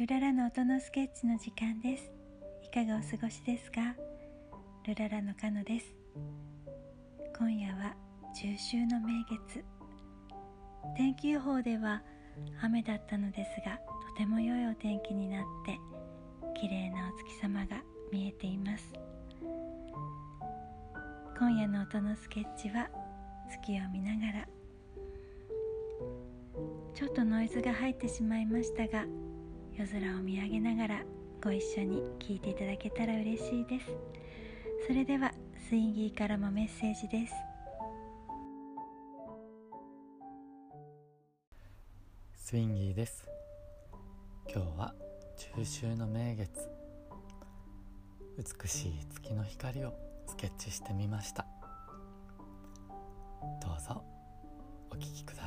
ルララの音のスケッチの時間です。いかがお過ごしですか？ルララのカノです。今夜は中秋の名月。天気予報では雨だったのですがとても良いお天気になって綺麗なお月様が見えています。今夜の音のスケッチは月を見ながら。ちょっとノイズが入ってしまいましたが夜空を見上げながらご一緒に聴いていただけたら嬉しいです。それではスインギーからもメッセージです。スインギーです。今日は中秋の名月。美しい月の光をスケッチしてみました。どうぞお聴きください。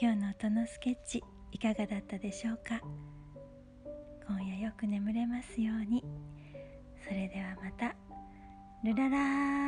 今日の音のスケッチいかがだったでしょうか？今夜よく眠れますように。それではまた。ルララー。